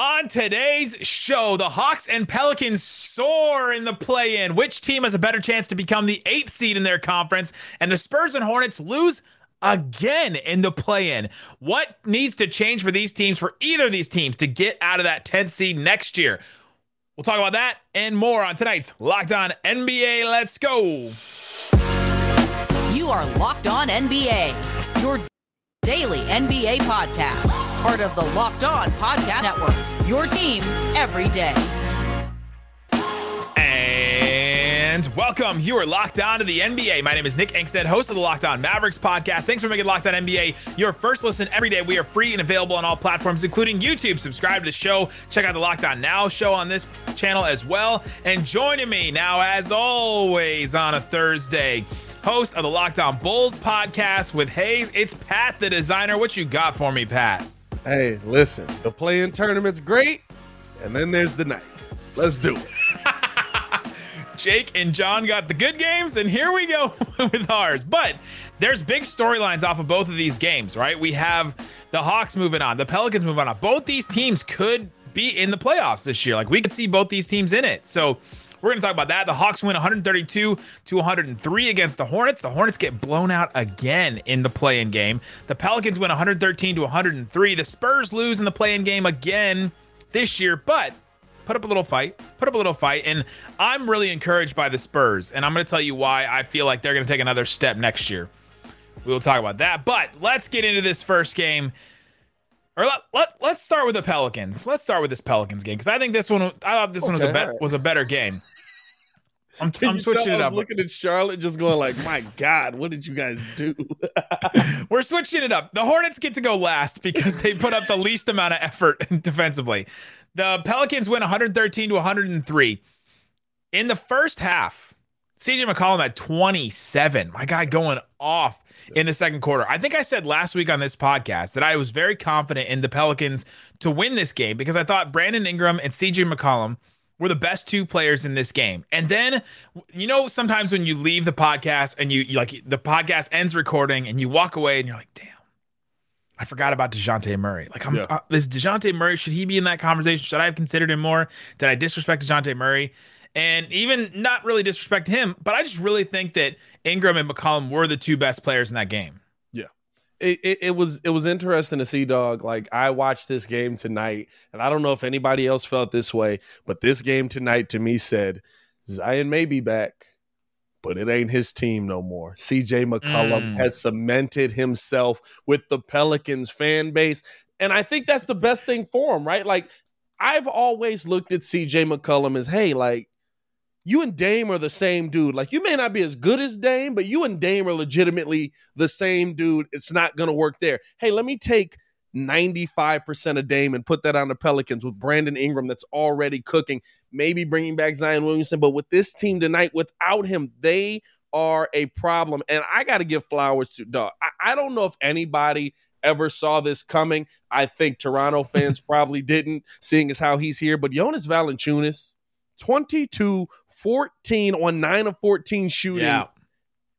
On today's show, the Hawks and Pelicans soar in the play in. Which team has a better chance to become the eighth seed in their conference? And the Spurs and Hornets lose again in the play in. What needs to change for these teams, for either of these teams, to get out of that 10th seed next year? We'll talk about that and more on tonight's Locked On NBA. Let's go. You are Locked On NBA, your daily NBA podcast part of the Locked On Podcast Network. Your team every day. And welcome. You are locked on to the NBA. My name is Nick Angstadt, host of the Locked On Mavericks podcast. Thanks for making Locked On NBA your first listen every day. We are free and available on all platforms, including YouTube. Subscribe to the show. Check out the Locked On Now show on this channel as well. And joining me now, as always, on a Thursday host of the Locked On Bulls podcast with Hayes. It's Pat, the designer. What you got for me, Pat? Hey, listen, the play-in tournament's great, and then there's the night. Let's do it. Jake and John got the good games, and here we go with ours. But there's big storylines off of both of these games, right? We have the Hawks moving on, the Pelicans moving on. Both these teams could be in the playoffs this year. Like we could see both these teams in it. So we're going to talk about that. The Hawks win 132 to 103 against the Hornets. The Hornets get blown out again in the play-in game. The Pelicans win 113 to 103. The Spurs lose in the play-in game again this year, but put up a little fight, put up a little fight, and I'm really encouraged by the Spurs, and I'm going to tell you why I feel like they're going to take another step next year. We will talk about that, but let's get into this first game. Or let, let, let's start with the Pelicans. Let's start with this Pelicans game because I think this one I thought this okay, one was a be- right. was a better game. I'm, I'm switching it up. looking at Charlotte, just going like, "My God, what did you guys do?" We're switching it up. The Hornets get to go last because they put up the least amount of effort defensively. The Pelicans win 113 to 103. In the first half, CJ McCollum had 27. My guy going off in the second quarter. I think I said last week on this podcast that I was very confident in the Pelicans to win this game because I thought Brandon Ingram and CJ McCollum were the best two players in this game. And then, you know, sometimes when you leave the podcast and you, you like the podcast ends recording and you walk away and you're like, damn, I forgot about DeJounte Murray. Like, I'm, yeah. uh, is DeJounte Murray, should he be in that conversation? Should I have considered him more? Did I disrespect DeJounte Murray? And even not really disrespect him, but I just really think that Ingram and McCollum were the two best players in that game. It, it, it, was it was interesting to see dog. Like i watched this game tonight and i don't know if anybody else felt this way but this game tonight to me said zion may be back but it ain't his team no more. Cj mccollum mm. has cemented himself with the pelicans fan base and i think that's the best thing for him right? Like i've always looked at cj mccollum as hey like you and Dame are the same dude. Like you may not be as good as Dame, but you and Dame are legitimately the same dude. It's not going to work there. Hey, let me take 95% of Dame and put that on the Pelicans with Brandon Ingram that's already cooking, maybe bringing back Zion Williamson. But with this team tonight, without him, they are a problem. And I got to give flowers to Dog. I, I don't know if anybody ever saw this coming. I think Toronto fans probably didn't, seeing as how he's here. But Jonas Valanciunas, 22 14 on 9 of 14 shooting. Yeah.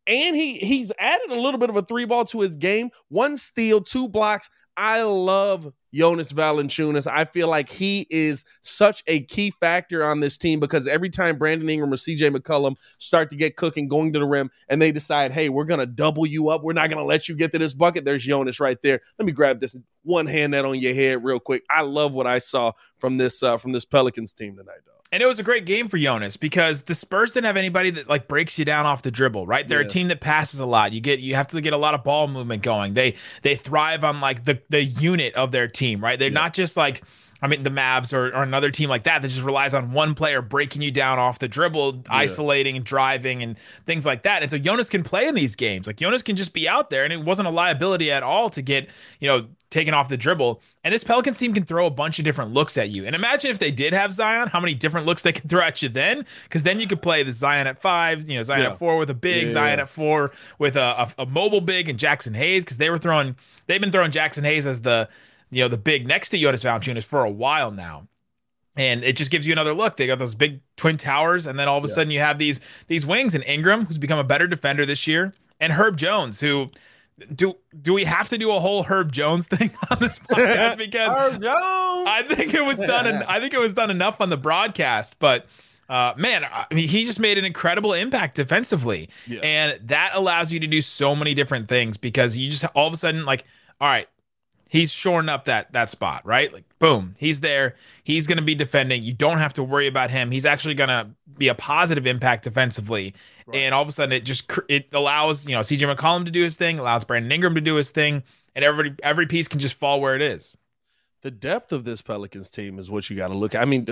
And he he's added a little bit of a three ball to his game. One steal, two blocks. I love Jonas Valanciunas. I feel like he is such a key factor on this team because every time Brandon Ingram or CJ McCollum start to get cooking, going to the rim, and they decide, hey, we're gonna double you up. We're not gonna let you get to this bucket. There's Jonas right there. Let me grab this one hand that on your head real quick. I love what I saw from this uh, from this Pelicans team tonight, dog. And it was a great game for Jonas because the Spurs didn't have anybody that like breaks you down off the dribble, right? They're yeah. a team that passes a lot. You get you have to get a lot of ball movement going. They they thrive on like the the unit of their team, right? They're yeah. not just like I mean, the Mavs or, or another team like that that just relies on one player breaking you down off the dribble, yeah. isolating and driving and things like that. And so Jonas can play in these games. Like Jonas can just be out there, and it wasn't a liability at all to get you know taken off the dribble. And this Pelicans team can throw a bunch of different looks at you. And imagine if they did have Zion, how many different looks they could throw at you then? Because then you could play the Zion at five, you know, Zion yeah. at four with a big, yeah, Zion at four with a, a, a mobile big and Jaxson Hayes because they were throwing, they've been throwing Jaxson Hayes as the, you know, the big next to Jonas Valanciunas for a while now. And it just gives you another look. They got those big twin towers, and then all of a sudden you have these these wings and Ingram, who's become a better defender this year, and Herb Jones, who do do we have to do a whole Herb Jones thing on this podcast? Because Herb Jones. I think it was done. en- I think it was done enough on the broadcast, but. Uh, man, I mean, he just made an incredible impact defensively, Yeah. and that allows you to do so many different things because you just all of a sudden like, all right, he's shoring up that that spot, right? Like, boom, he's there. He's going to be defending. You don't have to worry about him. He's actually going to be a positive impact defensively, Right. and all of a sudden it just it allows you know CJ McCollum to do his thing, allows Brandon Ingram to do his thing, and everybody every piece can just fall where it is. The depth of this Pelicans team is what you got to look at. I mean,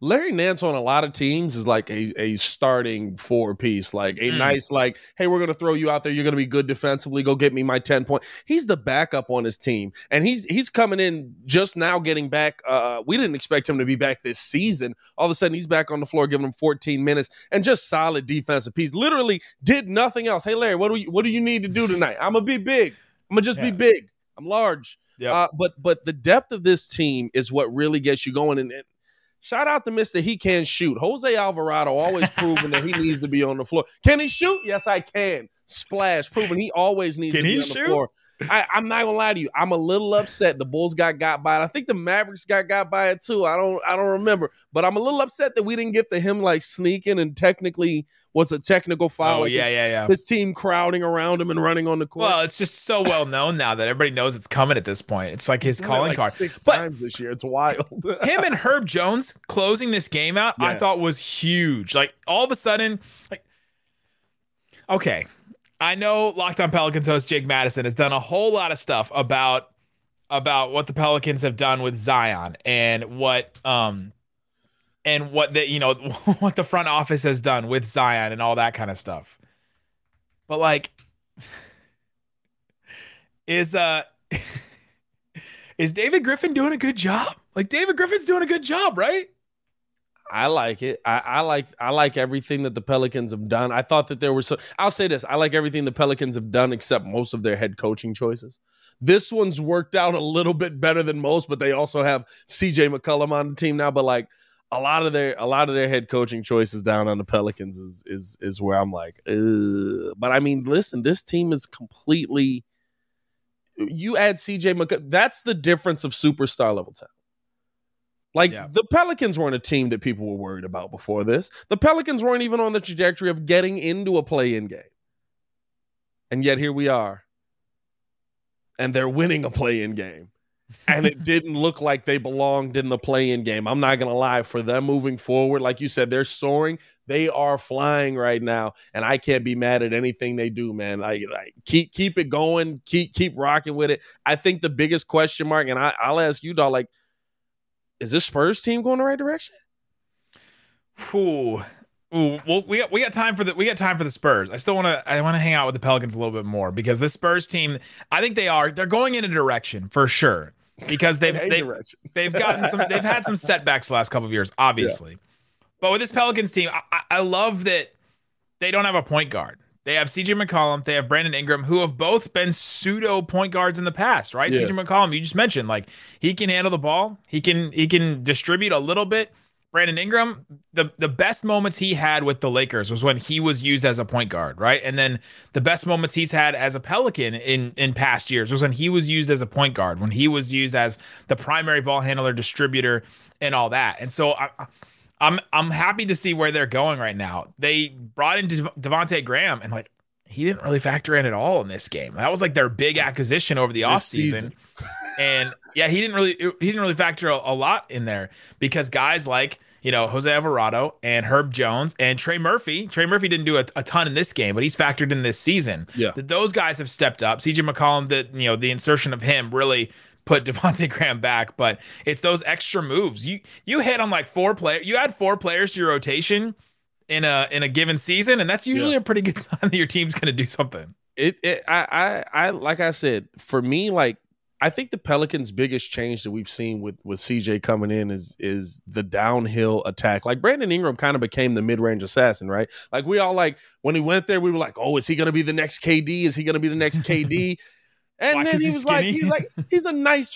Larry Nance on a lot of teams is like a, a starting four piece, like a Mm. nice, like, hey, we're going to throw you out there. You're going to be good defensively. Go get me my 10 point. He's the backup on his team. And he's he's coming in just now getting back. Uh, we didn't expect him to be back this season. All of a sudden, he's back on the floor, giving him 14 minutes and just solid defensive piece. Literally did nothing else. Hey, Larry, what do you, what do you need to do tonight? I'm going to be big. I'm going to just Yeah. be big. I'm large. Yep. Uh, but but the depth of this team is what really gets you going. And, and shout out to Mister He Can Shoot. Jose Alvarado always proving that he needs to be on the floor. Can he shoot? Yes, I can. Splash, proving he always needs Can to be he on the floor. I, I'm not gonna lie to you. I'm a little upset. The Bulls got got by it. I think the Mavericks got got by it too. I don't I don't remember, but I'm a little upset that we didn't get to him like sneaking and technically what's a technical foul. oh like yeah, his, yeah, yeah. his team crowding around him and running on the court. Well, it's just so well known now that everybody knows it's coming at this point. It's like his He's calling like card. six But- times this year. It's wild. him and Herb Jones closing this game out, I thought was huge. Like all of a sudden, like okay, I know Locked On Pelicans host Jake Madison has done a whole lot of stuff about about what the Pelicans have done with Zion and what um and what the you know what the front office has done with Zion and all that kind of stuff. But like is uh is David Griffin doing a good job? Like David Griffin's doing a good job, right? I like it. I, I like I like everything that the Pelicans have done. I thought that there were so I'll say this. I like everything the Pelicans have done except most of their head coaching choices. This one's worked out a little bit better than most, but they also have CJ McCollum on the team now. But like a lot of their a lot of their head coaching choices down on the Pelicans is is is where I'm like, Ugh. but I mean, listen, this team is completely. You add CJ McCollum. That's the difference of superstar level talent. Like Yeah. the Pelicans weren't a team that people were worried about before this. The Pelicans weren't even on the trajectory of getting into a play-in game. And yet here we are. And they're winning a play-in game. and it didn't look like they belonged in the play-in game. I'm not going to lie for them moving forward, like you said, they're soaring. They are flying right now, and I can't be mad at anything they do, man. Like, like keep keep it going, keep keep rocking with it. I think the biggest question mark, and I, I'll ask you, dog, like, is this Spurs team going the right direction? Ooh. Ooh, well, we got we got time for the we got time for the Spurs. I still want to I want to hang out with the Pelicans a little bit more because this Spurs team, I think they are they're going in a direction for sure because they've they've they've gotten some they've had some setbacks the last couple of years, obviously. But with this Pelicans team, I- I love that they don't have a point guard. They have CJ McCollum, they have Brandon Ingram, who have both been pseudo point guards in the past, right? Yeah. CJ McCollum, you just mentioned, like he can handle the ball, he can he can distribute a little bit. Brandon Ingram, the the best moments he had with the Lakers was when he was used as a point guard, right? And then the best moments he's had as a Pelican in in past years was when he was used as a point guard, when he was used as the primary ball handler, distributor, and all that. And so I, I'm I'm happy to see where they're going right now. They brought in Dev- Devonte Graham, and like he didn't really factor in at all in this game. That was like their big acquisition over the This offseason. season. and yeah, he didn't really he didn't really factor a, a lot in there because guys like you know Jose Alvarado and Herb Jones and Trey Murphy. Trey Murphy didn't do a, a ton in this game, but he's factored in this season. Yeah. that those guys have stepped up. CJ McCollum, that you know the insertion of him really put Devonte Graham back, but it's those extra moves. You you hit on like four player. You add four players to your rotation in a in a given season, and that's usually Yeah. a pretty good sign that your team's going to do something. it, it I, I I like I said, for me, like I think the Pelicans' biggest change that we've seen with with CJ coming in is is the downhill attack. Like Brandon Ingram kind of became the mid range assassin, right? Like we all like when he went there, we were like, oh, is he going to be the next KD? Is he going to be the next KD? And Why, then he was like, he's like, he's a nice,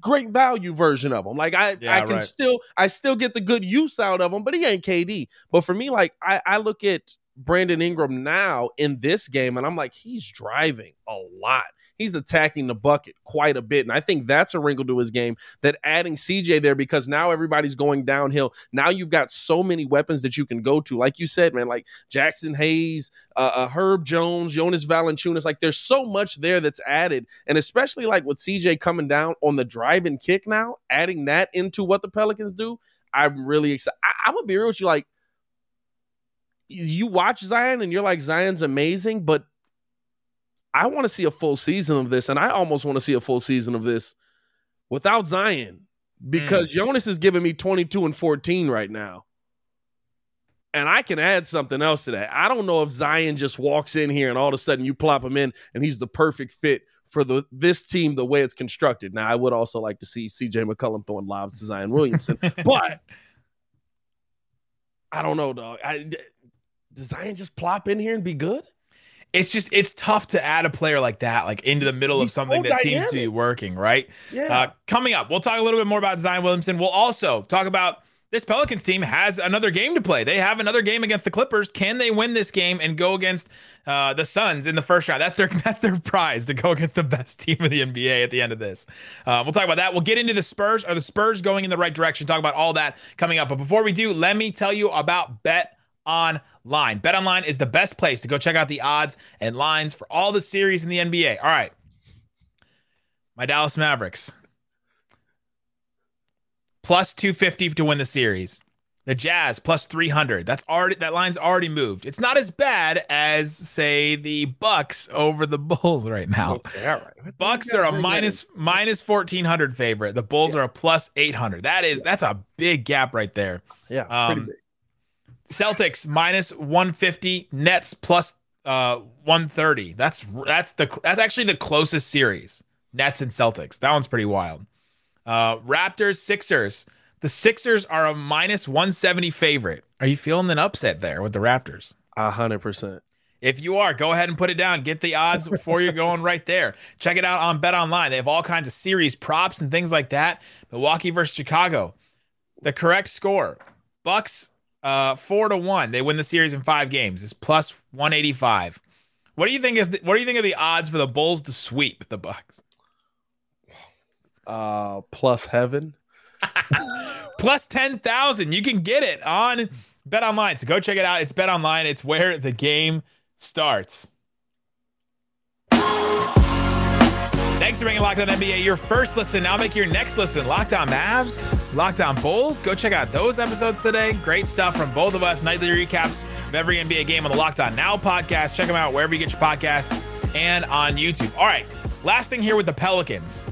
great value version of him. Like I, Yeah, I can right. still, I still get the good use out of him, but he ain't KD. But for me, like I, I look at Brandon Ingram now in this game, and I'm like, he's driving a lot. He's attacking the bucket quite a bit. And I think that's a wrinkle to his game that adding CJ there because now everybody's going downhill. Now you've got so many weapons that you can go to. Like you said, man, like Jaxson Hayes, uh, uh, Herb Jones, Jonas Valanciunas. Like there's so much there that's added. And especially like with CJ coming down on the drive and kick now, adding that into what the Pelicans do, I'm really excited. I- I'm going to be real with you. Like, you watch Zion and you're like, Zion's amazing, but I want to see a full season of this, and I almost want to see a full season of this without Zion because mm. Jonas is giving me 22 and 14 right now. And I can add something else to that. I don't know if Zion just walks in here and all of a sudden you plop him in and he's the perfect fit for the this team the way it's constructed. Now, I would also like to see CJ McCollum throwing lobs to Zion Williamson, but I don't know, dog. I, does Zion just plop in here and be good? It's just it's tough to add a player like that like into the middle He's of something so that dynamic. seems to be working right? Yeah. Uh, coming up we'll talk a little bit more about zion williamson. We'll also talk about this pelicans team has another game to play. They have another game against the clippers. Can they win this game and go against uh, the suns in the first round? That's their that's their prize to go against the best team in the nba at the end of this. Uh, we'll talk about that. We'll get into the spurs are the spurs going in the right direction talk about all that coming up. But before we do let me tell you about bet online. BetOnline is the best place to go check out the odds and lines for all the series in the NBA. All right. My Dallas Mavericks plus 250 to win the series. The Jazz plus 300. That's already that line's already moved. It's not as bad as say the Bucks over the Bulls right now. Okay, all right. Bucks are a minus minus 1400 favorite. The Bulls yeah. are a plus 800. That is yeah. that's a big gap right there. Yeah, um, Celtics minus 150, Nets plus uh 130. That's that's the that's actually the closest series. Nets and Celtics. That one's pretty wild. Uh Raptors, Sixers. The Sixers are a minus 170 favorite. Are you feeling an upset there with the Raptors? A hundred percent. If you are, go ahead and put it down. Get the odds before you're going right there. Check it out on Bet Online. They have all kinds of series props and things like that. Milwaukee versus Chicago. The correct score: Bucks uh, four to one. They win the series in five games. It's plus one eighty five. What do you think is the, what do you think of the odds for the Bulls to sweep the Bucks? Uh, plus heaven. plus ten thousand. You can get it on Bet Online. So go check it out. It's Bet Online. It's where the game starts. Thanks for making Locked On NBA your first listen. Now make your next listen. Locked On Mavs, Locked On Bulls. Go check out those episodes today. Great stuff from both of us. Nightly recaps of every NBA game on the Locked On Now podcast. Check them out wherever you get your podcasts and on YouTube. All right, last thing here with the Pelicans.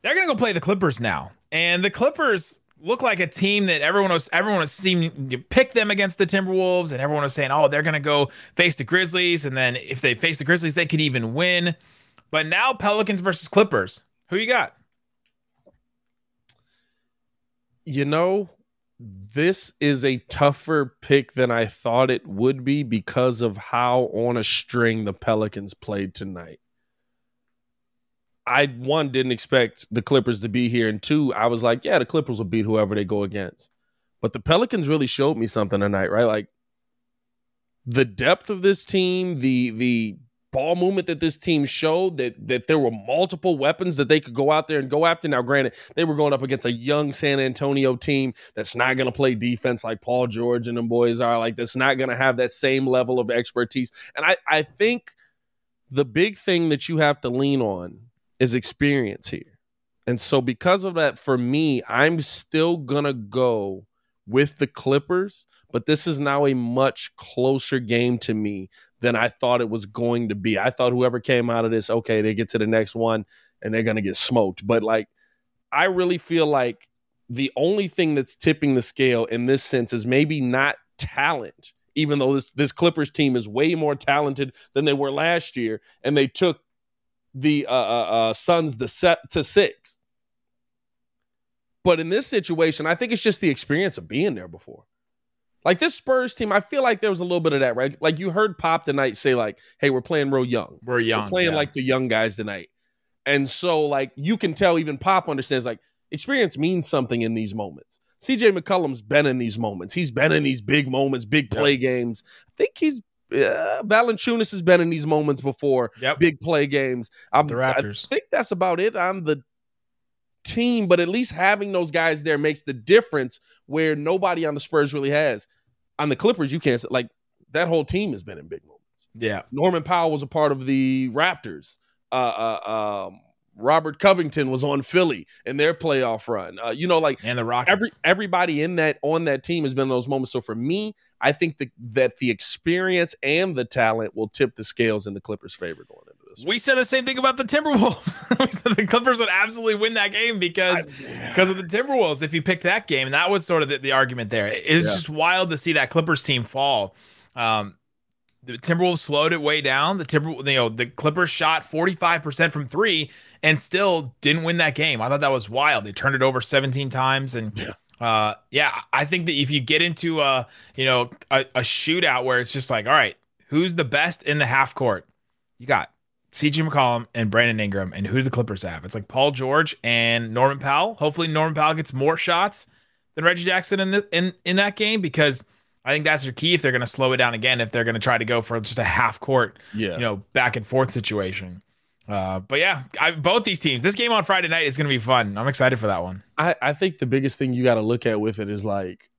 They're going to go play the Clippers now. And the Clippers look like a team that everyone was everyone was seeming to pick them against the Timberwolves, and everyone was saying, "Oh, they're going to go face the Grizzlies, and then if they face the Grizzlies, they could even win." But now Pelicans versus Clippers. Who you got? You know, this is a tougher pick than I thought it would be because of how on a string the Pelicans played tonight. I one didn't expect the Clippers to be here, and two, I was like, yeah, the Clippers will beat whoever they go against. But the Pelicans really showed me something tonight, right? Like the depth of this team, the the ball movement that this team showed that that there were multiple weapons that they could go out there and go after. Now, granted, they were going up against a young San Antonio team that's not going to play defense like Paul George and them boys are. Like that's not going to have that same level of expertise. And I I think the big thing that you have to lean on is experience here. And so because of that, for me, I'm still gonna go with the Clippers, but this is now a much closer game to me than I thought it was going to be. I thought whoever came out of this, okay, they get to the next one and they're gonna get smoked. But like I really feel like the only thing that's tipping the scale in this sense is maybe not talent, even though this this Clippers team is way more talented than they were last year, and they took the uh, uh, uh, Suns the set to six. But in this situation, I think it's just the experience of being there before. Like this Spurs team, I feel like there was a little bit of that, right? Like you heard Pop tonight say, like, "Hey, we're playing real young. We're young. We're playing yeah. like the young guys tonight." And so, like, you can tell even Pop understands, like, experience means something in these moments. CJ McCollum's been in these moments. He's been in these big moments, big play games. I think he's uh, Valanciunas has been in these moments before. Yep. Big play games. I'm, the Raptors. I think that's about it on the team, but at least having those guys there makes the difference where nobody on the Spurs really has. On the Clippers, you can't like that whole team has been in big moments. Yeah. Norman Powell was a part of the Raptors. Uh, uh, um, Robert Covington was on Philly in their playoff run. Uh, you know, like and the Rockets. Every everybody in that on that team has been in those moments. So for me, I think the, that the experience and the talent will tip the scales in the Clippers' favor going into this. We said the same thing about the Timberwolves. we said the Clippers would absolutely win that game because because of the Timberwolves. If you pick that game, and that was sort of the, the argument there. It was yeah. just wild to see that Clippers team fall. Um, the Timberwolves slowed it way down. The Timber, you know, the Clippers shot 45% from three and still didn't win that game. I thought that was wild. They turned it over 17 times. And yeah, uh, yeah I think that if you get into a, you know, a, a shootout where it's just like, all right, who's the best in the half court? You got CJ McCollum and Brandon Ingram. And who do the Clippers have? It's like Paul George and Norman Powell. Hopefully Norman Powell gets more shots than Reggie Jackson in the, in, in that game because I think that's their key if they're going to slow it down again. If they're going to try to go for just a half court, yeah. you know, back and forth situation. Uh, but yeah, I, both these teams. This game on Friday night is going to be fun. I'm excited for that one. I, I think the biggest thing you got to look at with it is like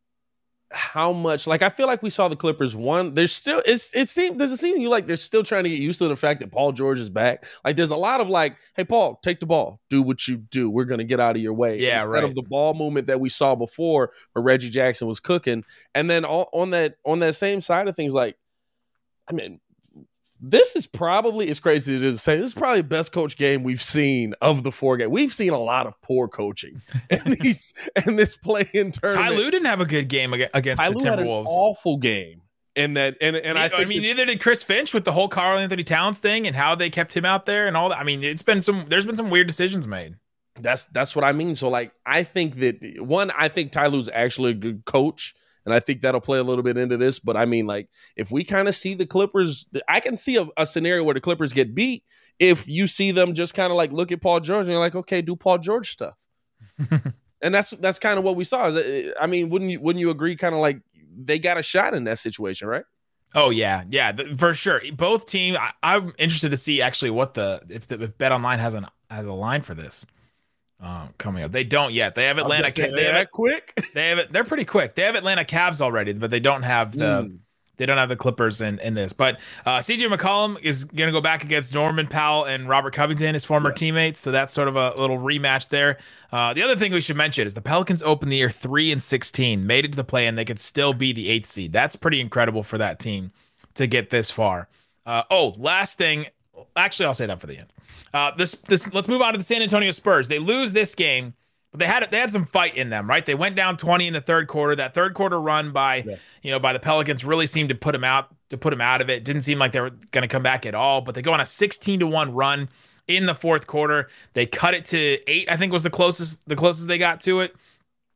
how much like I feel like we saw the Clippers one. There's still it's it seems does it seem to you like they're still trying to get used to the fact that Paul George is back? Like there's a lot of like, hey Paul, take the ball, do what you do. We're gonna get out of your way. Yeah, instead right. of the ball movement that we saw before where Reggie Jackson was cooking. And then on, on that on that same side of things, like I mean, this is probably as crazy as it is to say. This is probably the best coach game we've seen of the four game. We've seen a lot of poor coaching and these and this play in tournament. Ty Lue didn't have a good game against Ty the Timberwolves. Had an awful game. And that and and I, I mean neither did Chris Finch with the whole Karl-Anthony Towns thing and how they kept him out there and all that. I mean, it's been some there's been some weird decisions made. That's that's what I mean. So like I think that one, I think Ty Lue's actually a good coach and I think that'll play a little bit into this. But I mean, like, if we kind of see the Clippers, I can see a, a, scenario where the Clippers get beat if you see them just kind of like look at Paul George and you're like, okay, do Paul George stuff. and that's that's kind of what we saw. I mean, wouldn't you wouldn't you agree? Kind of like they got a shot in that situation, right? Oh yeah, yeah, for sure. Both team. I, am interested to see actually what the if the if Bet Online has an has a line for this um, coming up. They don't yet. They have Atlanta. They have it quick. They have it. They're pretty quick. They have Atlanta Cavs already, but they don't have the. Mm. They don't have the Clippers in, in this, but uh, CJ McCollum is going to go back against Norman Powell and Robert Covington, his former yeah. teammates. So that's sort of a little rematch there. Uh, the other thing we should mention is the Pelicans opened the year three and sixteen, made it to the play, and they could still be the eighth seed. That's pretty incredible for that team to get this far. Uh, oh, last thing. Actually, I'll say that for the end. Uh, this this let's move on to the San Antonio Spurs. They lose this game, but they had they had some fight in them, right? They went down 20 in the third quarter. That third quarter run by yeah. you know by the Pelicans really seemed to put them out to put them out of it. Didn't seem like they were going to come back at all. But they go on a 16 to one run in the fourth quarter. They cut it to eight. I think was the closest the closest they got to it,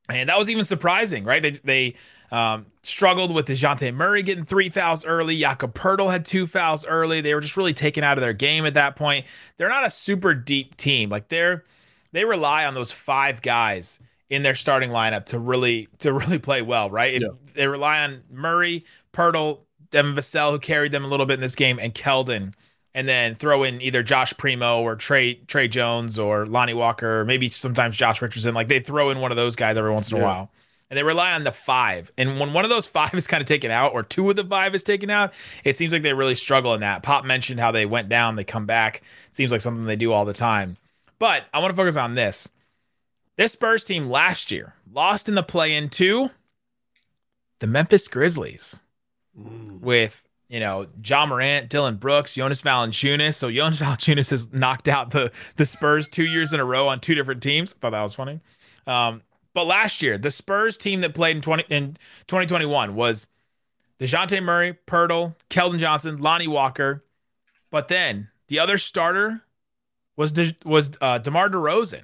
and that was even surprising, right? They they um, struggled with DeJounte Murray getting three fouls early. Jakob Poeltl had two fouls early. They were just really taken out of their game at that point. They're not a super deep team. Like they're they rely on those five guys in their starting lineup to really to really play well, right? Yeah. They rely on Murray, Poeltl, Devin Vassell, who carried them a little bit in this game, and Keldon, and then throw in either Josh Primo or Trey Tre Jones or Lonnie Walker, or maybe sometimes Josh Richardson. Like they throw in one of those guys every once in yeah. a while and they rely on the five. And when one of those five is kind of taken out, or two of the five is taken out, it seems like they really struggle in that. Pop mentioned how they went down, they come back. Seems like something they do all the time. But I want to focus on this. This Spurs team last year lost in the play in to the Memphis Grizzlies mm. with you know, Ja Morant, Dillon Brooks, Jonas Valanciunas. So Jonas Valanciunas has knocked out the the Spurs two years in a row on two different teams. I thought that was funny. Um, but last year, the Spurs team that played in 20 in 2021 was DeJounte Murray, Poeltl, Keldon Johnson, Lonnie Walker. But then the other starter was De, was uh, DeMar DeRozan.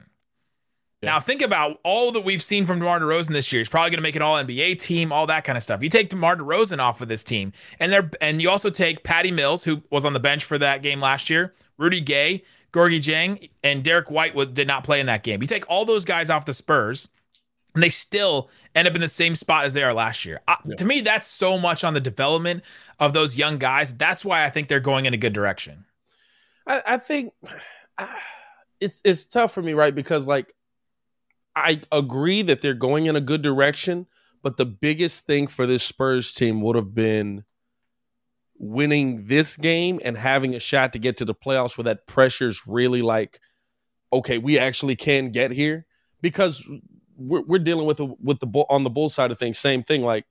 Yeah. Now think about all that we've seen from DeMar DeRozan this year. He's probably going to make an All NBA team, all that kind of stuff. You take DeMar DeRozan off of this team, and they and you also take Patty Mills, who was on the bench for that game last year, Rudy Gay, Gorgui Dieng, and Derrick White was, did not play in that game. You take all those guys off the Spurs, and they still end up in the same spot as they are last year. Uh, yeah. To me, that's so much on the development of those young guys. That's why I think they're going in a good direction. I, I think it's it's tough for me, right? Because like I agree that they're going in a good direction, but the biggest thing for this Spurs team would have been winning this game and having a shot to get to the playoffs where that pressure's really like, okay, we actually can get here because we're, we're dealing with the with the bull on the bull side of things. Same thing, like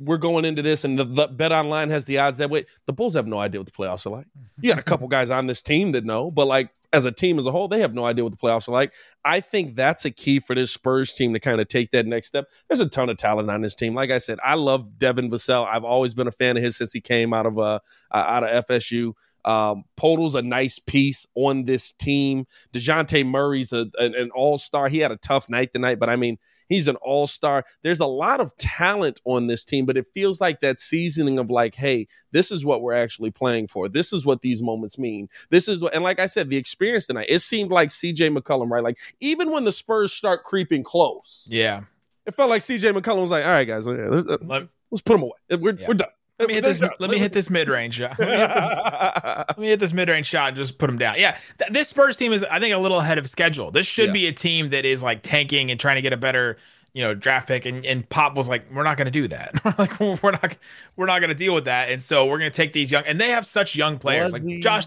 we're going into this, and the, the, bet online has the odds that way. The Bulls have no idea what the playoffs are like. You got a couple guys on this team that know, but like as a team as a whole, they have no idea what the playoffs are like. I think that's a key for this Spurs team to kind of take that next step. There's a ton of talent on this team. Like I said, I love Devin Vassell. I've always been a fan of his since he came out of uh, uh out of FSU. Um, Poeltl's a nice piece on this team. Dejounte Murray's a, an, an all star. He had a tough night tonight, but I mean, he's an all star. There's a lot of talent on this team, but it feels like that seasoning of like, hey, this is what we're actually playing for. This is what these moments mean. This is what, and like I said, the experience tonight, it seemed like CJ McCollum, right? Like, even when the Spurs start creeping close. Yeah. It felt like CJ McCollum was like, all right, guys, let's, let's put him away. We're, yeah. we're done. Let me hit this. Let me hit this mid range shot. Let me hit this, mid range shot and just put them down. Yeah, th- this Spurs team is, I think, a little ahead of schedule. This should yeah. be a team that is like tanking and trying to get a better, you know, draft pick. And, and Pop was like, "We're not going to do that. like, we're not, we're not going to deal with that." And so we're going to take these young, and they have such young players was like he? Josh,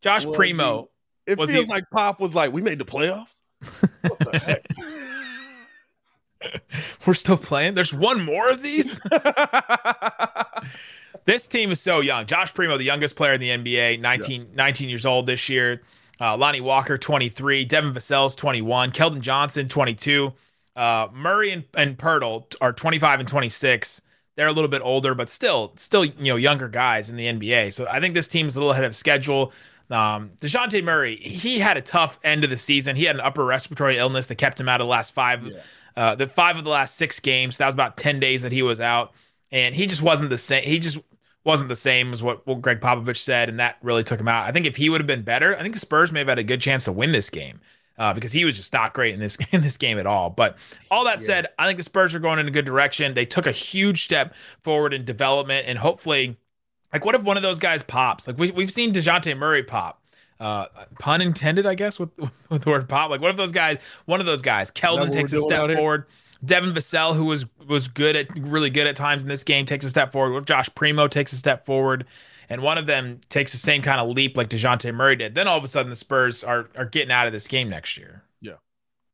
Josh Primo. He? It feels he? like Pop was like, "We made the playoffs." what the heck? We're still playing. There's one more of these. this team is so young. Josh Primo, the youngest player in the NBA, 19, yeah. 19 years old this year. Uh, Lonnie Walker, 23. Devin Vassell's 21. Keldon Johnson, 22. Uh, Murray and, and Poeltl are 25 and 26. They're a little bit older, but still, still, you know, younger guys in the NBA. So I think this team is a little ahead of schedule. Um, Dejounte Murray, he had a tough end of the season. He had an upper respiratory illness that kept him out of the last five yeah. Uh, the five of the last six games, that was about 10 days that he was out. And he just wasn't the same. He just wasn't the same as what, what Gregg Popovich said. And that really took him out. I think if he would have been better, I think the Spurs may have had a good chance to win this game. Uh, because he was just not great in this in this game at all. But all that yeah. said, I think the Spurs are going in a good direction. They took a huge step forward in development, and hopefully, like, what if one of those guys pops? Like we we've seen Dejounte Murray pop uh, pun intended, I guess, with with the word pop. Like, what if those guys, one of those guys, Keldon takes a step forward. Devin Vassell, who was was good at really good at times in this game, takes a step forward. What if Josh Primo takes a step forward, and one of them takes the same kind of leap like Dejounte Murray did? Then all of a sudden, the Spurs are are getting out of this game next year. Yeah,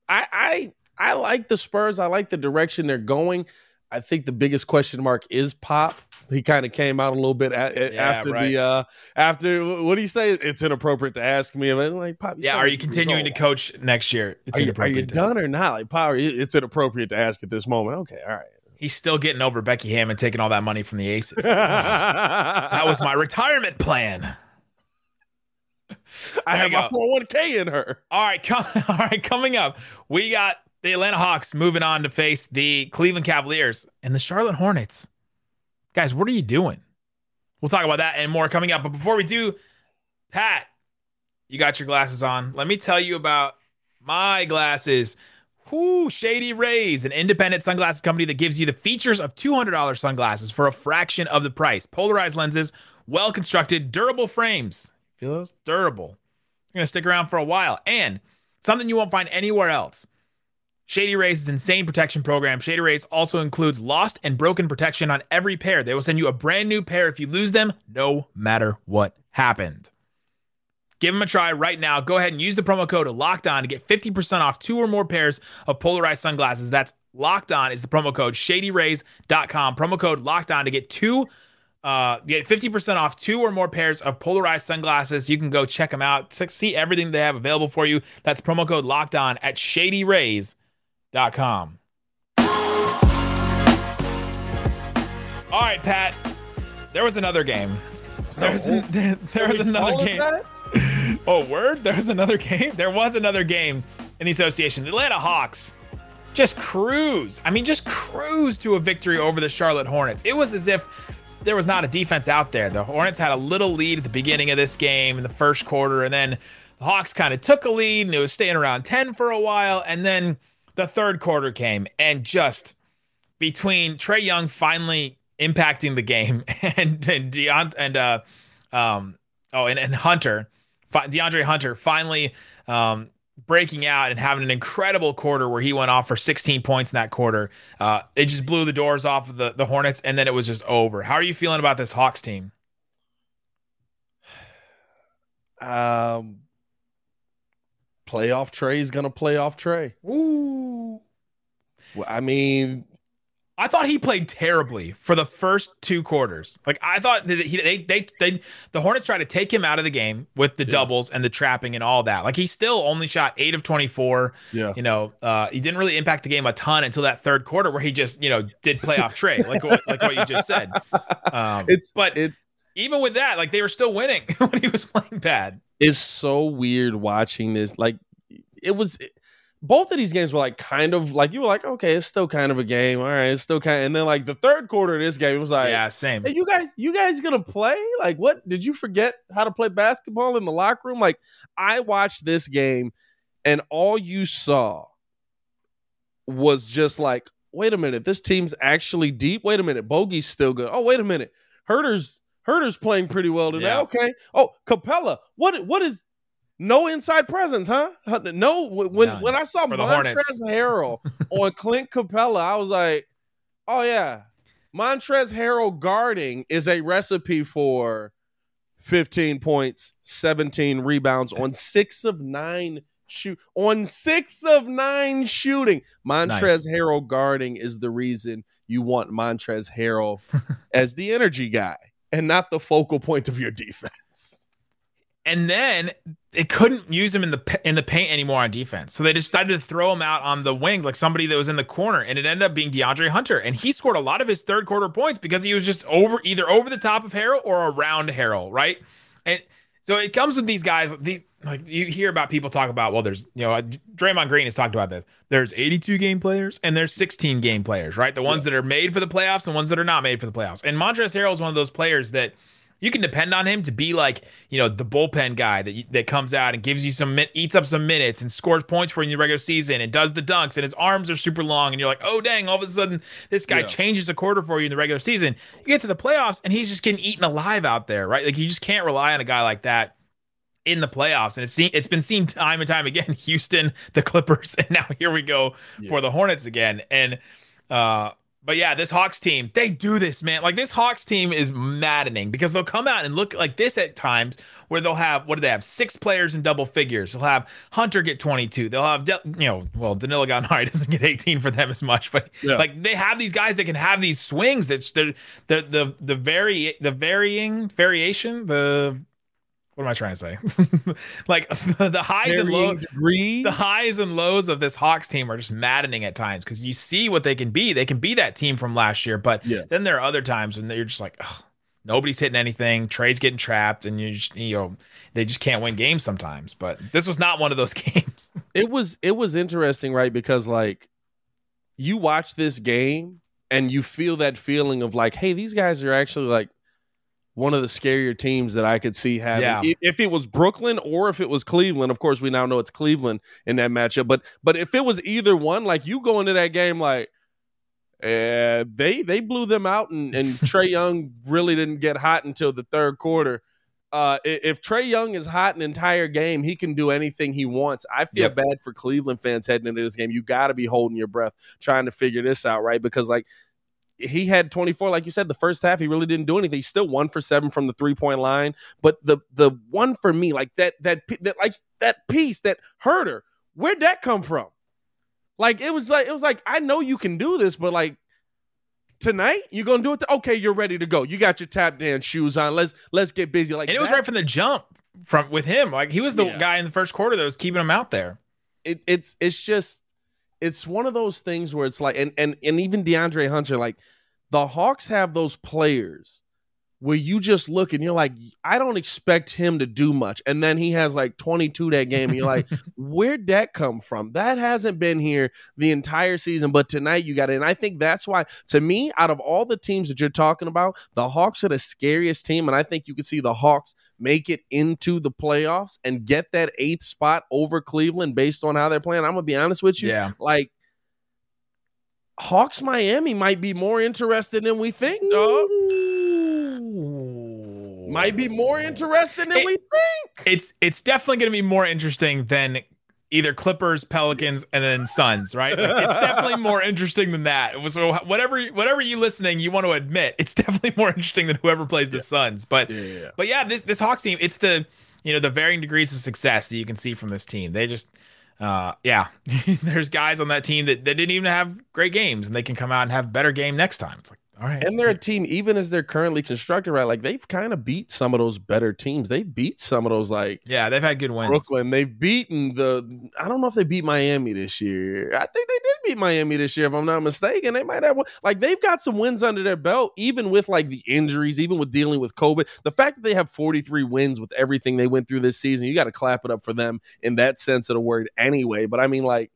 I I I like the Spurs. I like the direction they're going. I think the biggest question mark is Pop he kind of came out a little bit a- yeah, after right. the uh after what do you say? It's inappropriate to ask me. I'm like, Pop, yeah, are you continuing to coach next year? It's are you, are you done or not? Like, Power, it's inappropriate to ask at this moment. Okay, all right. He's still getting over Becky Hammon taking all that money from the Aces. that was my retirement plan. I have my 401k in her. All right, com- all right, coming up, we got the Atlanta Hawks moving on to face the Cleveland Cavaliers and the Charlotte Hornets. Guys, what are you doing? We'll talk about that and more coming up. But before we do, Pat, you got your glasses on. Let me tell you about my glasses. Whoo, Shady Rays, an independent sunglasses company that gives you the features of $200 sunglasses for a fraction of the price. Polarized lenses, well constructed, durable frames. Feel those? Durable. You're going to stick around for a while. And something you won't find anywhere else Shady Rays' insane protection program. Shady Rays also includes lost and broken protection on every pair. They will send you a brand new pair if you lose them, no matter what happened. Give them a try right now. Go ahead and use the promo code Locked On to get 50% off two or more pairs of polarized sunglasses. That's Locked On is the promo code ShadyRays.com. Promo code Locked On to get two uh, get 50% off two or more pairs of polarized sunglasses. You can go check them out, see everything they have available for you. That's promo code locked on at shadyrays.com com. All right, Pat. There was another game. There was, an, there was another game. Oh, word? There was another game? There was another game in the association. The Atlanta Hawks just cruise. I mean, just cruise to a victory over the Charlotte Hornets. It was as if there was not a defense out there. The Hornets had a little lead at the beginning of this game in the first quarter, and then the Hawks kind of took a lead and it was staying around 10 for a while. And then the third quarter came and just between Trae Young finally impacting the game and and Deont and uh um oh and, and Hunter DeAndre Hunter finally um breaking out and having an incredible quarter where he went off for 16 points in that quarter. Uh, it just blew the doors off of the, the Hornets, and then it was just over. How are you feeling about this Hawks team? Um, playoff Trae's gonna play off Trae. Ooh. Well, I mean, I thought he played terribly for the first two quarters. Like I thought that he they they, they the Hornets tried to take him out of the game with the yeah. doubles and the trapping and all that. Like he still only shot eight of twenty four. Yeah, you know, uh, he didn't really impact the game a ton until that third quarter where he just you know did play off Trae, like what, like what you just said. Um, it's but it even with that, like they were still winning when he was playing bad. It's so weird watching this. Like it was. It, both of these games were like kind of like you were like, okay, it's still kind of a game. All right, it's still kind of, and then like the third quarter of this game was like, yeah, same. Hey, you guys, you guys gonna play? Like, what did you forget how to play basketball in the locker room? Like, I watched this game, and all you saw was just like, wait a minute, this team's actually deep. Wait a minute, Bogey's still good. Oh, wait a minute, Huerter's Huerter's playing pretty well today. Yeah. Okay. Oh, Capela. what what is no inside presence, huh? No. When None. when I saw Montrezl Harrell on Clint Capela, I was like, oh yeah, Montrezl Harrell guarding is a recipe for 15 points, 17 rebounds on six of nine shoot on six of nine shooting. Montrezl nice. Harrell guarding is the reason you want Montrezl Harrell as the energy guy and not the focal point of your defense and then they couldn't use him in the in the paint anymore on defense. So they decided to throw him out on the wings like somebody that was in the corner and it ended up being DeAndre Hunter and he scored a lot of his third quarter points because he was just over either over the top of Harrell or around Harrell, right? And so it comes with these guys these like you hear about people talk about well there's you know Draymond Green has talked about this. There's 82 game players and there's 16 game players, right? The ones yeah. that are made for the playoffs and ones that are not made for the playoffs. And Montrezl Harrell is one of those players that you can depend on him to be like you know the bullpen guy that that comes out and gives you some eats up some minutes and scores points for you in the regular season and does the dunks and his arms are super long and you're like oh dang all of a sudden this guy yeah. changes a quarter for you in the regular season you get to the playoffs and he's just getting eaten alive out there right like you just can't rely on a guy like that in the playoffs and it's seen it's been seen time and time again Houston the Clippers and now here we go yeah. for the Hornets again and uh but yeah, this Hawks team, they do this, man. Like this Hawks team is maddening because they'll come out and look like this at times where they'll have what do they have? Six players in double figures. They'll have Hunter get 22. They'll have you know, well, Danilo Gallinari doesn't get 18 for them as much, but yeah. like they have these guys that can have these swings that's the the the the very the varying variation, the what am I trying to say? like the, the highs and lows, degrees. the highs and lows of this Hawks team are just maddening at times because you see what they can be. They can be that team from last year, but yeah. then there are other times when you're just like, nobody's hitting anything. Trae's getting trapped, and you just you know they just can't win games sometimes. But this was not one of those games. it was it was interesting, right? Because like you watch this game and you feel that feeling of like, hey, these guys are actually like one of the scarier teams that I could see having. Yeah. If it was Brooklyn or if it was Cleveland, of course we now know it's Cleveland in that matchup. But but if it was either one, like you go into that game like uh, they they blew them out and, and Trae Young really didn't get hot until the third quarter. Uh, if Trae Young is hot an entire game, he can do anything he wants. I feel yep. bad for Cleveland fans heading into this game. You got to be holding your breath trying to figure this out, right? Because like he had 24 like you said the first half he really didn't do anything. He's still one for seven from the three point line but the the one for me like that that that like that piece that Huerter where'd that come from? Like it was like it was like i know you can do this but like tonight you're gonna do it? Okay you're ready to go. You got your tap dance shoes on. Let's let's get busy. Like and it was right from the jump from with him. Like he was the yeah. guy in the first quarter that was keeping him out there. It, it's it's just it's one of those things where it's like, and and and even DeAndre Hunter, like the Hawks have those players where you just look and you're like, I don't expect him to do much. And then he has like 22 that game. And you're like, where'd that come from? That hasn't been here the entire season, but tonight you got it. And I think that's why, to me, out of all the teams that you're talking about, the Hawks are the scariest team. And I think you can see the Hawks make it into the playoffs and get that eighth spot over Cleveland based on how they're playing. I'm going to be honest with you. Yeah. Like, Hawks Miami might be more interested than we think, dog. Might be more interesting than It- we think. It's it's definitely going to be more interesting than either Clippers, Pelicans, and then Suns, right? Like, it's definitely more interesting than that. So whatever whatever you listening, you want to admit, it's definitely more interesting than whoever plays the Suns. But Yeah. but yeah, this this Hawks team, it's the you know the varying degrees of success that you can see from this team. They just uh yeah, there's guys on that team that, that didn't even have great games and they can come out and have better game next time. It's like, all right. And they're a team, even as they're currently constructed, right? Like they've kind of beat some of those better teams. They beat some of those like yeah, they've had good wins. Brooklyn. They've beaten the. I don't know if they beat Miami this year. I think they did beat Miami this year, if I'm not mistaken. They might have one. Like they've got some wins under their belt, even with like the injuries, even with dealing with COVID. The fact that they have 43 wins with everything they went through this season, you got to clap it up for them in that sense of the word, anyway. But I mean, like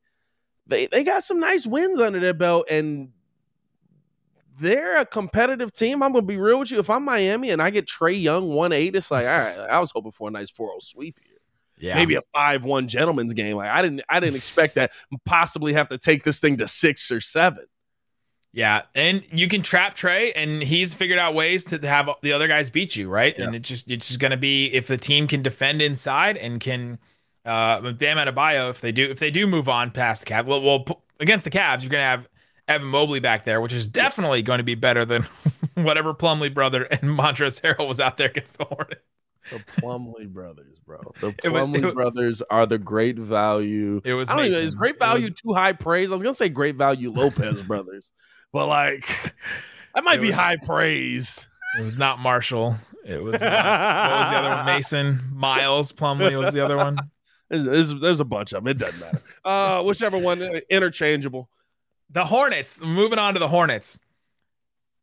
they they got some nice wins under their belt and. They're a competitive team. I'm gonna be real with you. If I'm Miami and I get Trae Young one eight, it's like, all right, I was hoping for a nice 4-0 sweep here Yeah. maybe a five one gentleman's game. Like I didn't I didn't expect that possibly have to take this thing to six or seven. Yeah, and you can trap Trae, and he's figured out ways to have the other guys beat you, right? And Yeah. it just it's just gonna be if the team can defend inside and can uh Bam Adebayo if they do if they do move on past the Cavs, well, well against the Cavs you're gonna have Evan Mobley back there, which is definitely going to be better than whatever Plumlee brother and Montrezl Harrell was out there against the Hornets. The Plumlee brothers, bro. The It was- Plumlee was- brothers are the great value. It was I don't Mason. is great It was- value too high praise? I was gonna say great value Lopez brothers, but like that might be high praise. It was not Marshall. It was not, what was the other one? Mason Miles Plumlee was the other one. There's, there's, there's a bunch of them. It doesn't matter. Uh, whichever one, uh, interchangeable. The Hornets, moving on to the Hornets.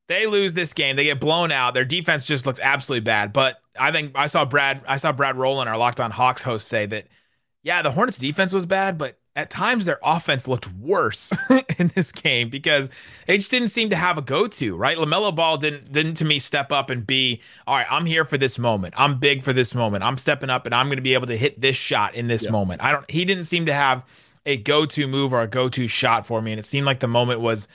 They lose this game. They get blown out. Their defense just looks absolutely bad. But I think I saw Brad, I saw Brad Rowland, our Locked On Hawks host, say that, yeah, the Hornets defense was bad, but at times their offense looked worse in this game because they just didn't seem to have a go-to, right? LaMelo Ball didn't didn't to me step up and be, all right, I'm here for this moment. I'm big for this moment. I'm stepping up and I'm going to be able to hit this shot in this Yeah. moment. I don't he didn't seem to have a go-to move or a go-to shot for me and it seemed like the moment was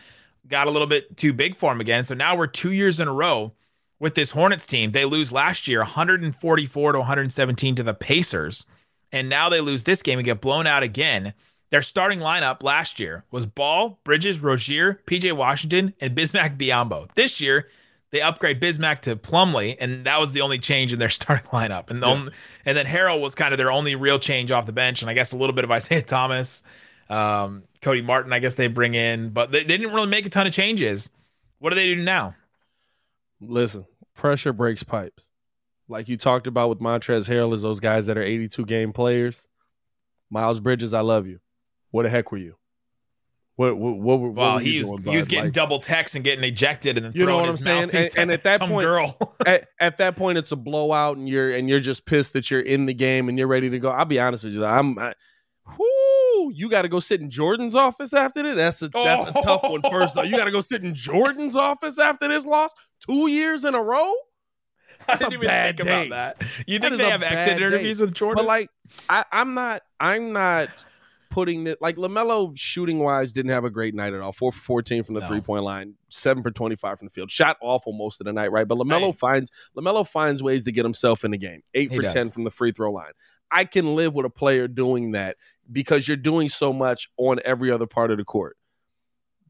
got a little bit too big for him again. So now we're 2 years in a row with this Hornets team. They lose last year 144 to 117 to the Pacers. And now they lose this game and get blown out again. Their starting lineup last year was Ball, Bridges, Rozier, PJ Washington, and Bismack Biyombo. This year, they upgrade Bismack to Plumlee, and that was the only change in their starting lineup. And the Yeah. only, and then Harrell was kind of their only real change off the bench, and I guess a little bit of Isaiah Thomas, um, Cody Martin. I guess they bring in, but they, they didn't really make a ton of changes. What do they do now? Listen, pressure breaks pipes. Like you talked about with Montrezl Harrell, is those guys that are 82 game players. Miles Bridges, I love you. What the heck were you? What what what, what Well, he was he was getting Like, double text and getting ejected, and then You know what I'm saying? And- and at that point- girl. at, at that point, it's a blowout, and you're and you're just pissed that you're in the game and you're ready to go. I'll be honest with you, I'm. I, whoo, you got to go sit in Jordan's office after this. That's a that's a tough one. Oh. First, though, you got to go sit in Jordan's office after this loss, two years in a row. That's a didn't even bad think day. about that. You That think is they have exit day. interviews with Jordan? But like, I, I'm not. I'm not putting it like Lamelo shooting wise didn't have a great night at all. Four for 14 from the No. three point line, seven for 25 from the field. Shot awful most of the night, right? But Lamelo finds Lamelo finds ways to get himself in the game. Eight He for does. 10 from the free throw line. I can live with a player doing that because you're doing so much on every other part of the court.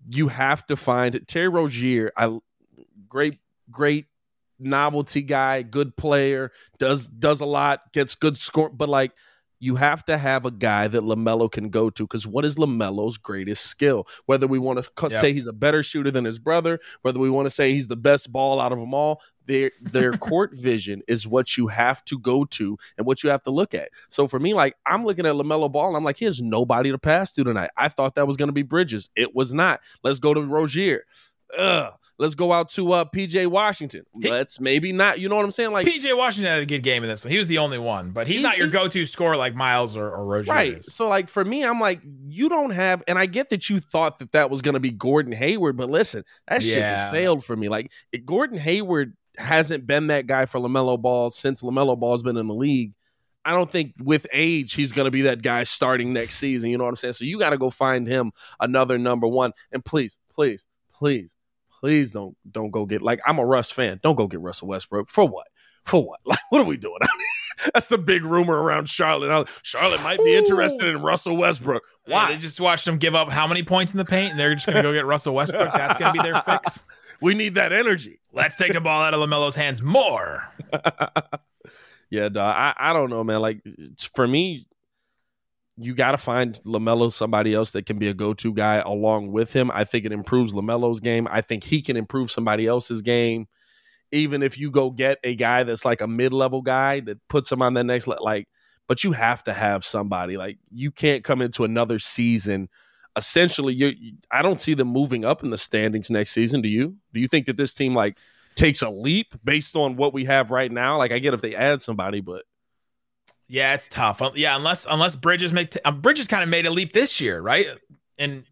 You have to find Terry Rozier. I great, great novelty guy, good player, does does a lot, gets good score, but like you have to have a guy that LaMelo can go to because what is LaMelo's greatest skill? Whether we want to co- Yep. say he's a better shooter than his brother, whether we want to say he's the best ball out of them all, their their court vision is what you have to go to and what you have to look at. So for me, like I'm looking at LaMelo Ball, and I'm like, he has nobody to pass to tonight. I thought that was going to be Bridges. It was not. Let's go to Rozier. Ugh. Let's go out to uh, PJ Washington. He- Let's maybe not. You know what I'm saying? Like PJ Washington had a good game in this one. He was the only one, but he's He- not your go-to scorer like Miles or, or Rozier Right. is. So, like, for me, I'm like, you don't have, and I get that you thought that that was going to be Gordon Hayward, but listen, that shit has sailed for me. Like, Gordon Hayward hasn't been that guy for LaMelo Ball since LaMelo Ball's been in the league. I don't think with age he's going to be that guy starting next season. You know what I'm saying? So you got to go find him another number one. And please, please, please, please don't don't go get like I'm a Russ fan. Don't go get Russell Westbrook for what? For what? Like what are we doing? That's the big rumor around Charlotte. Charlotte might be interested in Russell Westbrook. Why? Yeah, they just watched him give up how many points in the paint, and they're just going to go get Russell Westbrook. That's going to be their fix. We need that energy. Let's take the ball out of Lamelo's hands more. yeah, dog. I, I don't know, man. Like for me, you got to find Lamelo somebody else that can be a go-to guy along with him. I think it improves Lamelo's game. I think he can improve somebody else's game. Even if you go get a guy that's like a mid-level guy that puts him on the next le- like, but you have to have somebody like you can't come into another season. Essentially, you I don't see them moving up in the standings next season. Do you? Do you think that this team like takes a leap based on what we have right now? Like, I get if they add somebody, but yeah, it's tough. Yeah, unless unless Bridges make t- um, Bridges kind of made a leap this year, right? And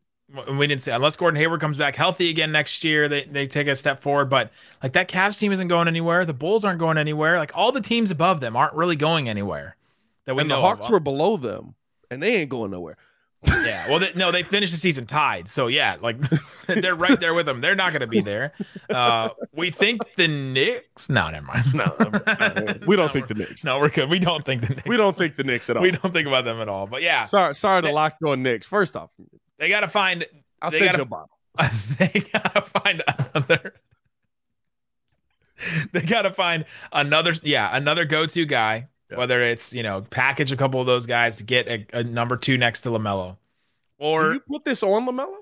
we didn't say unless Gordon Hayward comes back healthy again next year, they they take a step forward. But like that Cavs team isn't going anywhere. The Bulls aren't going anywhere. Like all the teams above them aren't really going anywhere. That we and the Hawks of. were below them, and they ain't going nowhere yeah. Well, they, no, they finished the season tied. So yeah, like they're right there with them. They're not going to be there. Uh, we think the Knicks. No, never mind. No, no we don't no, think the Knicks. No, we're good. We don't think the Knicks. We don't think the Knicks at all. We don't think about them at all. But yeah. Sorry, sorry to lock on Knicks. First off, they got to find. I'll send gotta, you a bottle. They got to find another. They got to find another. Yeah, another go-to guy yeah. Whether it's you know package a couple of those guys to get a, a number two next to Lamelo, or Do you put this on Lamelo.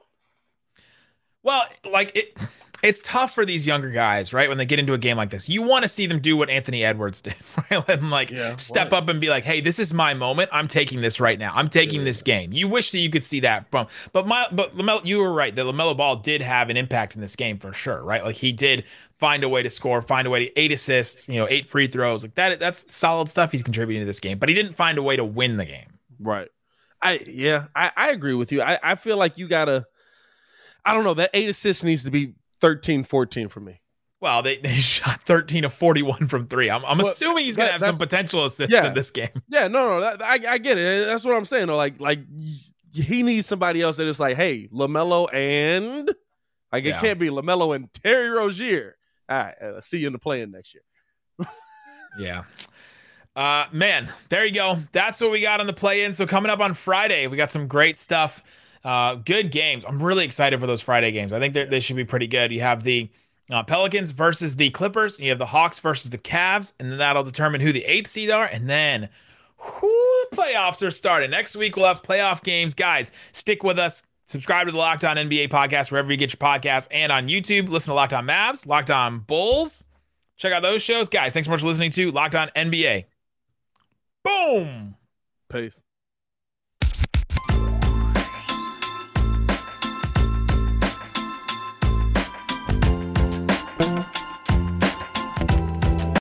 Well, like it, it's tough for these younger guys, right? When they get into a game like this, you want to see them do what Anthony Edwards did, right? Let them like yeah, step right. up and be like, "Hey, this is my moment. I'm taking this right now. I'm taking yeah. this game." You wish that you could see that from, but my, but Lamelo, you were right. The Lamelo Ball did have an impact in this game for sure, right? Like he did find a way to score, find a way to eight assists, you know, eight free throws. Like that that's solid stuff he's contributing to this game, but he didn't find a way to win the game. Right. I yeah, I, I agree with you. I, I feel like you gotta I don't know, that eight assists needs to be 13, 14 for me. Well, they, they shot 13 of 41 from three. I'm, I'm well, assuming he's going to have some potential assists yeah, in this game. Yeah, no, no, that, I, I get it. That's what I'm saying. Though. Like, like he needs somebody else that is like, hey, LaMelo and like it can't be LaMelo and Terry Rozier all right, uh, see you in the play-in next year. yeah. Uh, man, there you go. That's what we got on the play in. So coming up on Friday, we got some great stuff. Uh, good games. I'm really excited for those Friday games. I think they should be pretty good. You have the uh, Pelicans versus the Clippers. You have the Hawks versus the Cavs, and then that'll determine who the eighth seed are. And then who the playoffs are starting. Next week we'll have playoff games. Guys, stick with us. Subscribe to the Locked On NBA podcast wherever you get your podcasts and on YouTube. Listen to Locked On Mavs, Locked On Bulls. Check out those shows. Guys, thanks so much for listening to Locked On NBA. Boom. Peace.